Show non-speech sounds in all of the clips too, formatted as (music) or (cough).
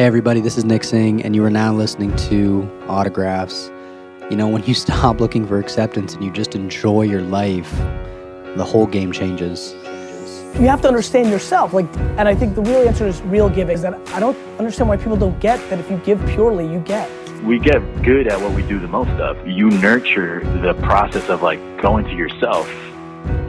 Hey, everybody, this is Nick Singh, and you are now listening to Autographs. You know, when you (laughs) stop looking for acceptance and you just enjoy your life, the whole game changes. You have to understand yourself. Like, and I think the real answer is real giving. Is that I don't understand why people don't get that if you give purely, you get. We get good at what we do the most of. You nurture the process of like going to yourself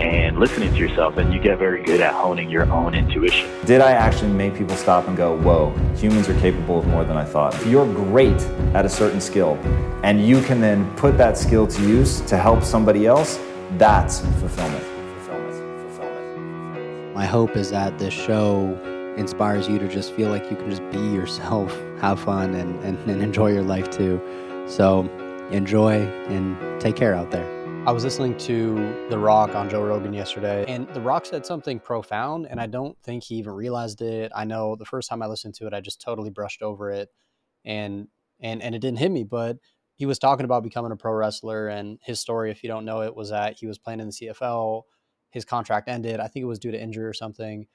and listening to yourself, and you get very good at honing your own intuition. Did I actually make people stop and go, whoa, humans are capable of more than I thought? If you're great at a certain skill, and you can then put that skill to use to help somebody else, that's fulfillment. fulfillment. fulfillment. My hope is that this show inspires you to just feel like you can just be yourself, (laughs) have fun, and, and, and enjoy your life too. So enjoy and take care out there. I was listening to The Rock on Joe Rogan yesterday, and The Rock said something profound, and I don't think he even realized it. I know the first time I listened to it, I just totally brushed over it, and and and it didn't hit me. But he was talking about becoming a pro wrestler, and his story, if you don't know it, was that he was playing in the CFL. His contract ended. I think it was due to injury or something.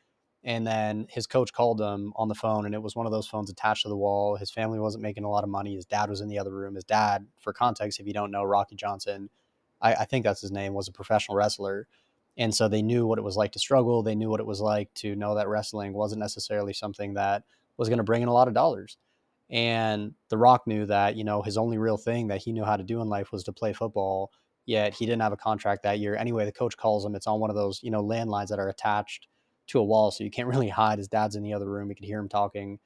And then his coach called him on the phone, and it was one of those phones attached to the wall. His family wasn't making a lot of money. His dad was in the other room. His dad, for context, if you don't know, Rocky Johnson I, I think that's his name, was a professional wrestler. And so they knew what it was like to struggle. They knew what it was like to know that wrestling wasn't necessarily something that was going to bring in a lot of dollars. And The Rock knew that, you know, his only real thing that he knew how to do in life was to play football. Yet he didn't have a contract that year. Anyway, the coach calls him. It's on one of those, you know, landlines that are attached to a wall. So you can't (laughs) really hide. His dad's in the other room. You can hear him talking.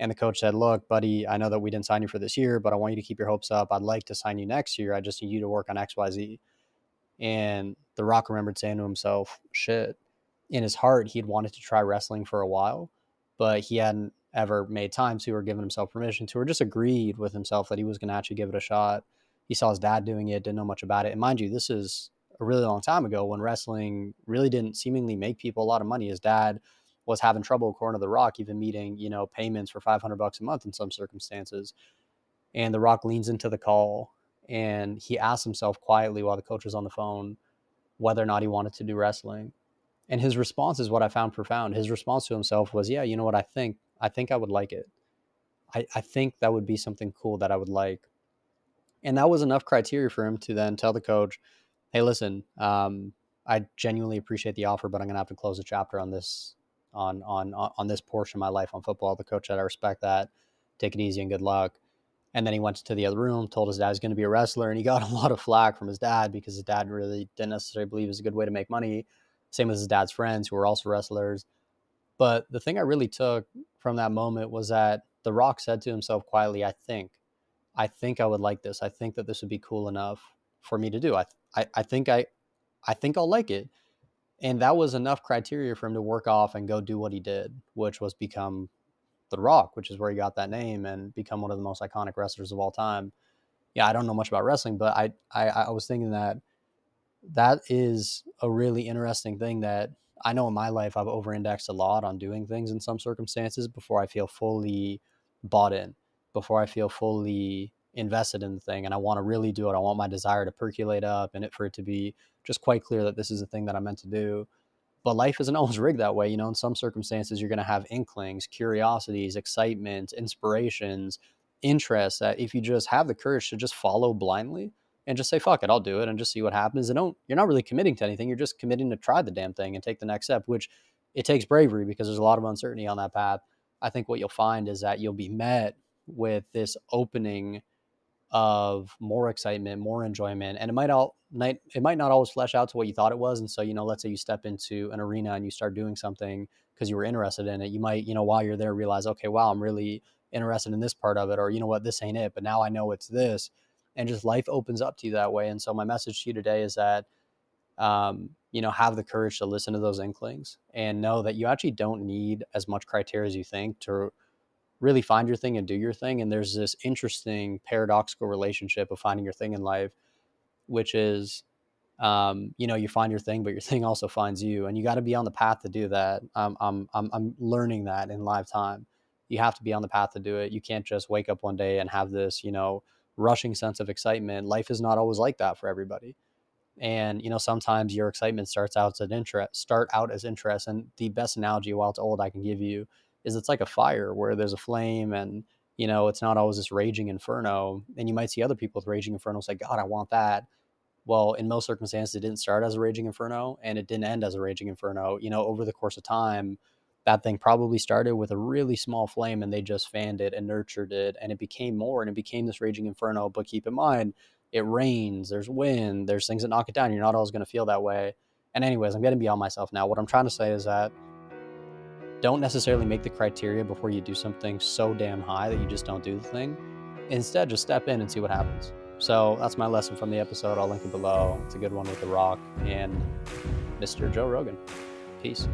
And the coach said, Look, buddy, I know that we didn't sign you for this year, but I want you to keep your hopes up. I'd like to sign you next year. I just need you to work on XYZ. And The Rock remembered saying to himself, shit, in his heart, he'd wanted to try wrestling for a while, but he hadn't ever made time to or given himself permission to or just agreed with himself that he was going to actually give it a shot. He saw his dad doing it, didn't know much about it. And mind you, this is a really long time ago when wrestling really didn't seemingly make people a lot of money. His dad was having trouble according to The Rock, even meeting, you know, payments for 500 bucks a month in some circumstances. And The Rock leans into the call and he asked himself quietly while the coach was on the phone whether or not he wanted to do wrestling. And his response is what I found profound. His response to himself was, Yeah, you know what? I think I think I would like it. I, I think that would be something cool that I would like. And that was enough criteria for him to then tell the coach, Hey, listen, um, I genuinely appreciate the offer, but I'm gonna have to close a chapter on this on on on this portion of my life on football. The coach said, I respect that. Take it easy and good luck. And then he went to the other room, told his dad he's going to be a wrestler, and he (laughs) got a lot of flack from his dad because his dad really didn't necessarily believe it was a good way to make money. Same with his dad's friends who were also wrestlers. But the thing I really took from that moment was that The Rock said to himself quietly, I think, I think I would like this. I think that this would be cool enough for me to do. I, I, I think I, I think I'll like it. And that was enough criteria for him to work off and go do what he did, which was become the Rock, which is where he got that name and become one of the most iconic wrestlers of all time. Yeah, I don't know much about wrestling, but I I, I was thinking that that is a really interesting thing that I know in my life I've over-indexed a lot on doing things in some circumstances before I feel fully bought in, before I feel fully invested in the thing and I want to really do it. I want my desire to percolate up and it for it to be just quite clear that this is the thing that I'm meant to do but life isn't (laughs) always rigged that way. You know, in some circumstances, you're going to have inklings, curiosities, excitement, inspirations, interests that if you just have the courage to just follow blindly and just say, fuck it, I'll do it and just see what happens. And don't, you're not really committing to anything. You're just committing to try the damn thing and take the next step, which it takes bravery because there's a lot of uncertainty on that path. I think what you'll find is that you'll be met with this opening of more excitement, more enjoyment, and it might all night it might not always flesh out to what you thought it was. And so, you know, let's say you step into an arena and you start doing something because you were interested in it, you might, you know, while you're there realize, okay, wow, I'm really interested in this part of it, or you know what, this ain't it, but now I know it's this. And just life opens up to you that way. And so my message to you today is that um, you know, have the courage to listen to those inklings and know that you actually don't need as much criteria as you think to really find your thing and do your thing. And there's this interesting paradoxical relationship of finding your thing in life, which is, um, you know, you find your thing, but your (laughs) thing also finds you, and you got to be on the path to do that. Um, I'm, I'm, I'm learning that in live time. You have to be on the path to do it. You can't just wake up one day and have this, you know, rushing sense of excitement. Life is not always like that for everybody. And you know, sometimes your excitement starts out as interest, start out as interest. And the best analogy, while it's old, I can give you is it's like a fire where there's a flame and you know it's not always this raging inferno and you might see other people with raging inferno say god i want that. Well in most circumstances it didn't start as a raging inferno and it didn't end as a raging inferno you know over the course of time that thing probably started with a really small flame and they just fanned it and nurtured it and it became more and it became this raging inferno but keep in mind it rains there's wind there's things that knock it down you're not always going to feel that way. And anyways i'm getting beyond myself now. What i'm trying to say is that don't necessarily make the criteria before you do something so damn high that you just don't do the thing. Instead just step in and see what happens. So that's my lesson from the episode. I'll link it below. It's a good one with the rock and mr joe rogan. Peace